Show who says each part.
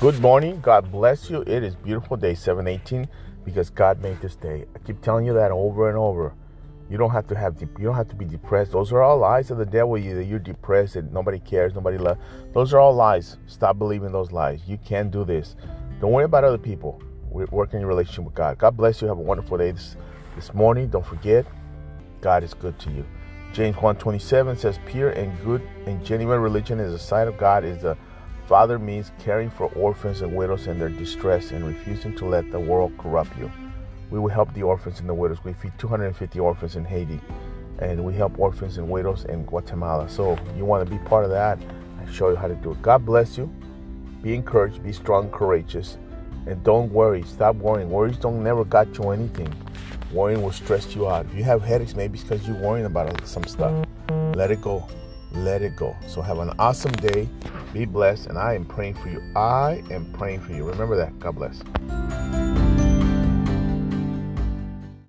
Speaker 1: Good morning. God bless you. It is beautiful day 718 because God made this day. I keep telling you that over and over. You don't have to have de- you don't have to be depressed. Those are all lies of the devil. That you're depressed and nobody cares, nobody loves. Those are all lies. Stop believing those lies. You can do this. Don't worry about other people. We're working your relationship with God. God bless you. Have a wonderful day this, this morning. Don't forget, God is good to you. James 1:27 says, "Pure and good and genuine religion is the sight of God is the Father means caring for orphans and widows in their distress and refusing to let the world corrupt you. We will help the orphans and the widows. We feed 250 orphans in Haiti, and we help orphans and widows in Guatemala. So you want to be part of that? I show you how to do it. God bless you. Be encouraged. Be strong, courageous, and don't worry. Stop worrying. Worries don't never got you anything. Worrying will stress you out. If you have headaches, maybe it's because you're worrying about some stuff. Let it go. Let it go. So have an awesome day. Be blessed. And I am praying for you. I am praying for you. Remember that. God bless.